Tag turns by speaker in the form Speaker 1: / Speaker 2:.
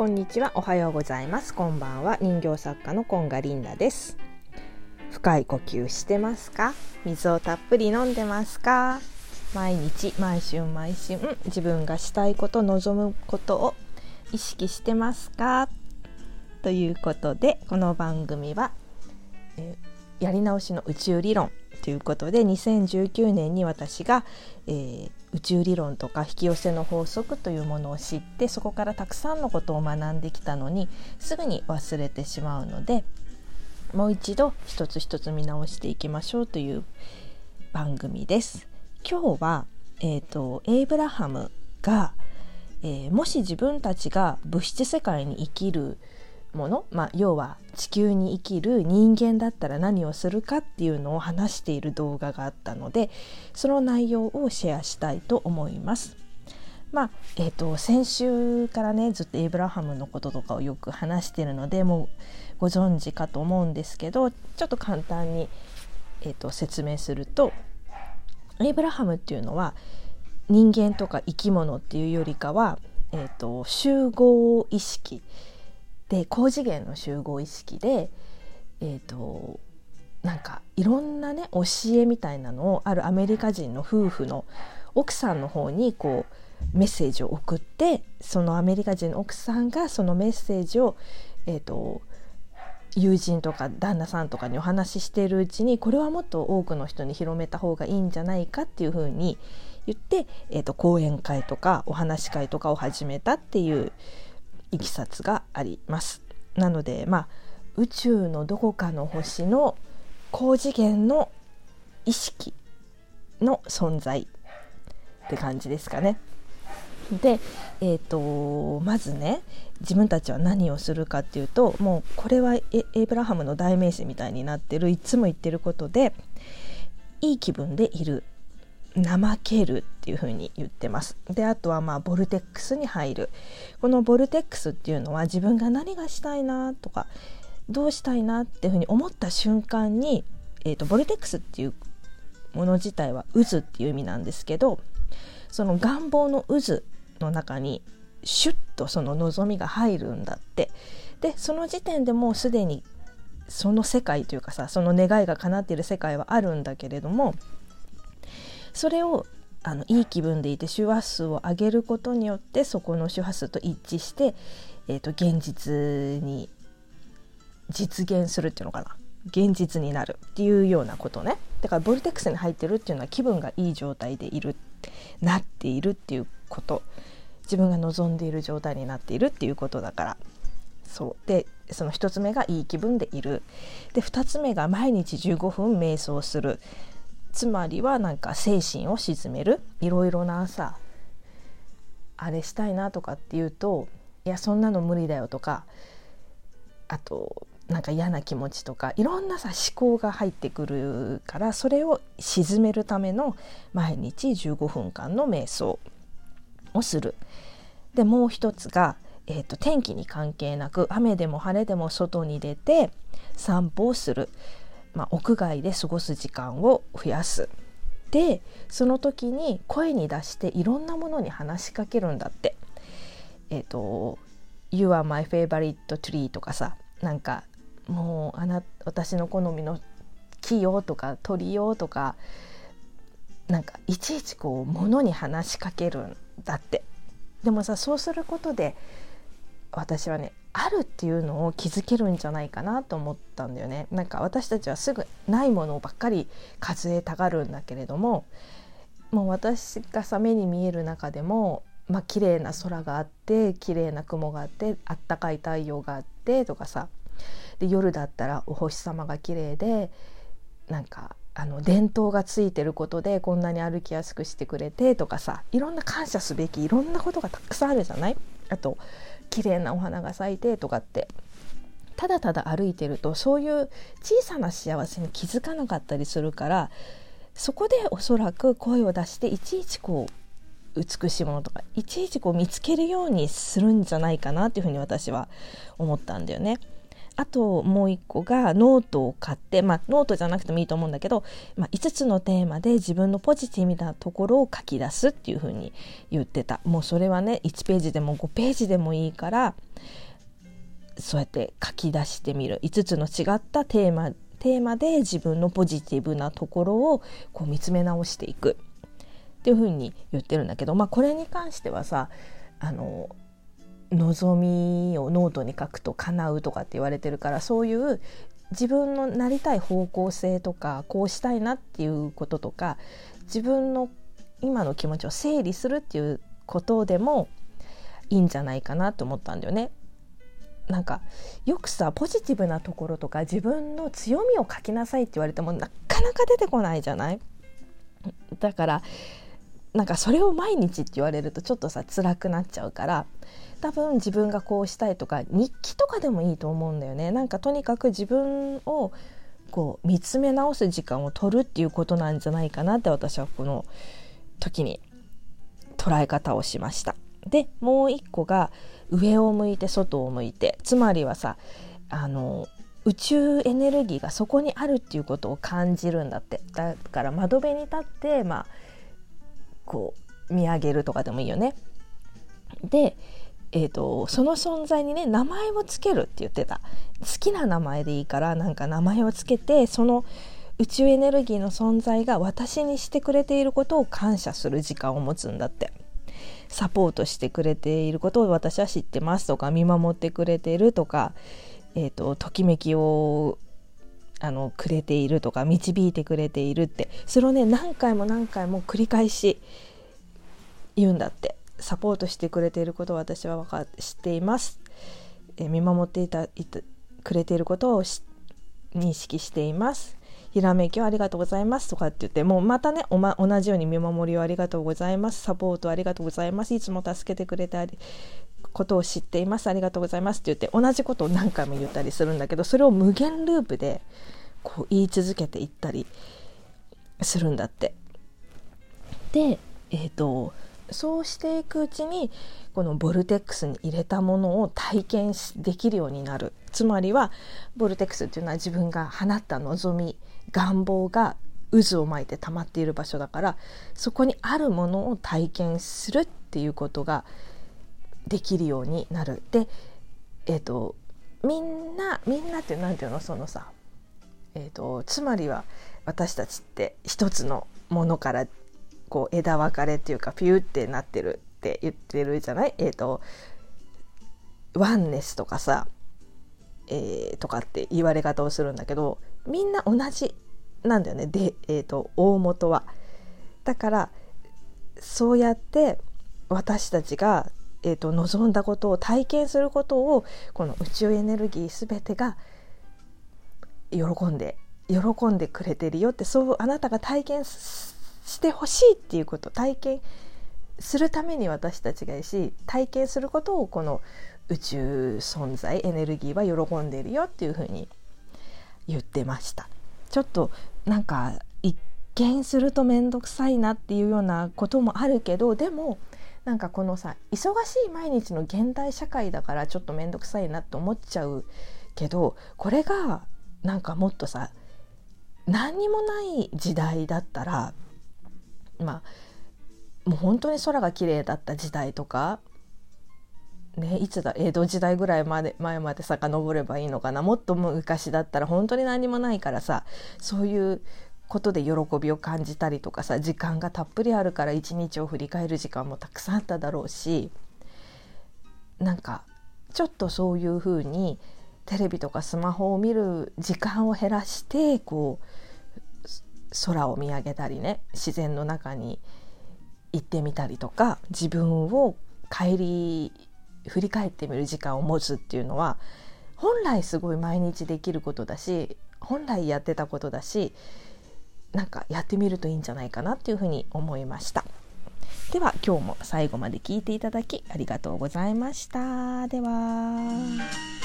Speaker 1: こんにちは。おはようございます。こんばんは。人形作家のコンガリンダです。深い呼吸してますか？水をたっぷり飲んでますか？毎日毎週毎週自分がしたいこと望むことを意識してますか？ということでこの番組は、え、やり直しの宇宙理論ということで2019年に私が、えー、宇宙理論とか引き寄せの法則というものを知ってそこからたくさんのことを学んできたのにすぐに忘れてしまうのでもう一度一つ一つ見直していきましょうという番組です。今日は、えーと、エイブラハムが、えー、もし自分たちが物質世界に生きるもの、まあ、要は地球に生きる人間だったら何をするかっていうのを話している動画があったのでその内容をシェアしたいと思います。まあえーと、先週からねずっとエイブラハムのこととかをよく話してるのでもうご存知かと思うんですけどちょっと簡単に、えーと、説明するとエイブラハムっていうのは人間とか生き物っていうよりかは、えーと集合意識で高次元の集合意識でえっ、ー、となんかいろんなね教えみたいなのをあるアメリカ人の夫婦の奥さんの方にこうメッセージを送ってそのアメリカ人の奥さんがそのメッセージを、えーと、友人とか旦那さんとかにお話ししているうちにこれはもっと多くの人に広めた方がいいんじゃないかっていうふうに言って、えーと講演会とかお話し会とかを始めたっていういきさつがあります。なのでまあ宇宙のどこかの星の高次元の意識の存在って感じですかね。で、えーと、まずね自分たちは何をするかっていうともうこれはエイブラハムの代名詞みたいになってるいつも言ってることでいい気分でいる怠けるっていう風に言ってます。であとはまあボルテックスに入るこのボルテックスっていうのは自分が何がしたいなとかどうしたいなっていう風に思った瞬間に、えーと、ボルテックスっていうもの自体は渦っていう意味なんですけどその願望の渦の中にシュッとその望みが入るんだってでその時点でもうすでにその世界というかさその願いが叶っている世界はあるんだけれどもそれをあのいい気分でいて周波数を上げることによってそこの周波数と一致して、えーと、現実に実現するっていうのかな。現実になるっていうようなことね。だからボルテックスに入ってるっていうのは気分がいい状態でいるなっているっていうこと。自分が望んでいる状態になっているっていうことだから。そう。でその1つ目がいい気分でいる。で2つ目が毎日15分瞑想する。つまりはなんか精神を鎮めるいろいろなさあれしたいなとかっていうといやそんなの無理だよとかあとなんか嫌な気持ちとかいろんなさ思考が入ってくるからそれを鎮めるための毎日15分間の瞑想をする。でもう一つが、えーと天気に関係なく雨でも晴れでも外に出て散歩をする。まあ、屋外で過ごす時間を増やすでその時に声に出していろんなものに話しかけるんだって。えっ、ー、と「You are my favorite tree」とかさなんかもうあな私の好みの木よとか鳥よとかなんかいちいちこう物に話しかけるんだってでもさそうすることで私はねあるっていうのを気づけるんじゃないかなと思ったんだよね。なんか私たちはすぐないものばっかり数えたがるんだけれどももう私がさ目に見える中でもまあ綺麗な空があって綺麗な雲があってあったかい太陽があってとかさ。で夜だったらお星様が綺麗でなんかあの伝統がついてることでこんなに歩きやすくしてくれてとかさ。いろんな感謝すべきいろんなことがたくさんあるじゃない？あと綺麗なお花が咲いてとかってただただ歩いてるとそういう小さな幸せに気づかなかったりするからそこでおそらく声を出していちいちこう美しいものとかいちいちこう見つけるようにするんじゃないかなっていうふうに私は思ったんだよね。あともう一個がノートを買って、まあ、ノートじゃなくてもいいと思うんだけど、まあ、5つのテーマで自分のポジティブなところを書き出すっていうふうに言ってた。もうそれはね1ページでも5ページでもいいからそうやって書き出してみる。5つの違ったテーマテーマで自分のポジティブなところをこう見つめ直していく。っていうふうに言ってるんだけど、まあ、これに関してはさあの望みをノートに書くと叶うとかって言われてるからそういう自分のなりたい方向性とかこうしたいなっていうこととか自分の今の気持ちを整理するっていうことでもいいんじゃないかなと思ったんだよね。なんかよくさポジティブなところとか自分の強みを書きなさいって言われてもなかなか出てこないじゃない？だからなんかそれを毎日って言われるとちょっとさ辛くなっちゃうから多分自分がこうしたいとか日記とかでもいいと思うんだよね。なんかとにかく自分をこう見つめ直す時間を取るっていうことなんじゃないかなって私はこの時に捉え方をしました。でもう一個が上を向いて外を向いて。つまりはさあの宇宙エネルギーがそこにあるっていうことを感じるんだって。だから窓辺に立ってまあこう見上げるとかでもいいよね。で、えーと、その存在にね名前をつけるって言ってた好きな名前でいいからなんか名前をつけてその宇宙エネルギーの存在が私にしてくれていることを感謝する時間を持つんだってサポートしてくれていることを私は知ってますとか見守ってくれているとか、えーとときめきをあのくれているとか導いてくれているって。それをね何回も何回も繰り返し言うんだって。サポートしてくれていることを私は分か知っています、え見守っていたくれていることを認識しています。ひらめきをありがとうございます。とかって言ってもうまたね、ま、同じように見守りをありがとうございます。サポートありがとうございます。いつも助けてくれてありことを知っています。ありがとうございます。って言って同じことを何回も言ったりするんだけどそれを無限ループでこう言い続けていったりするんだって。で、えーと、そうしていくうちにこのボルテックスに入れたものを体験できるようになる。つまりはボルテックスっていうのは自分が放った望み願望が渦を巻いて溜まっている場所だからそこにあるものを体験するっていうことができるようになる。で、えーと、みんなみんなって何ていうの？そのさ、えーと、つまりは私たちって一つのものからこう枝分かれっていうかピューってなってるって言ってるじゃない？えっ、ー、とワンネスとかさ、えー、とかって言われ方をするんだけどみんな同じなんだよねで、えーと大元は。だからそうやって私たちがえーと、望んだことを体験することをこの宇宙エネルギー全てが喜んで喜んでくれてるよってそうあなたが体験してほしいっていうこと体験するために私たちがいいし体験することをこの宇宙存在エネルギーは喜んでるよっていうふうに言ってました。ちょっとなんか一見すると面倒くさいなっていうようなこともあるけどでもなんかこのさ忙しい毎日の現代社会だからちょっと面倒くさいなって思っちゃうけどこれがなんかもっとさ何にもない時代だったらまあもう本当に空が綺麗だった時代とかね、いつだ江戸時代ぐらいまで前まで遡ればいいのかなもっと昔だったら本当に何もないからさそういうことで喜びを感じたりとかさ時間がたっぷりあるから一日を振り返る時間もたくさんあっただろうしなんかちょっとそういうふうにテレビとかスマホを見る時間を減らしてこう空を見上げたりね自然の中に行ってみたりとか自分を帰り振り返ってみる時間を持つっていうのは本来すごい毎日できることだし本来やってたことだしなんかやってみるといいんじゃないかなっていうふうに思いました。では今日も最後まで聞いていただきありがとうございました。では。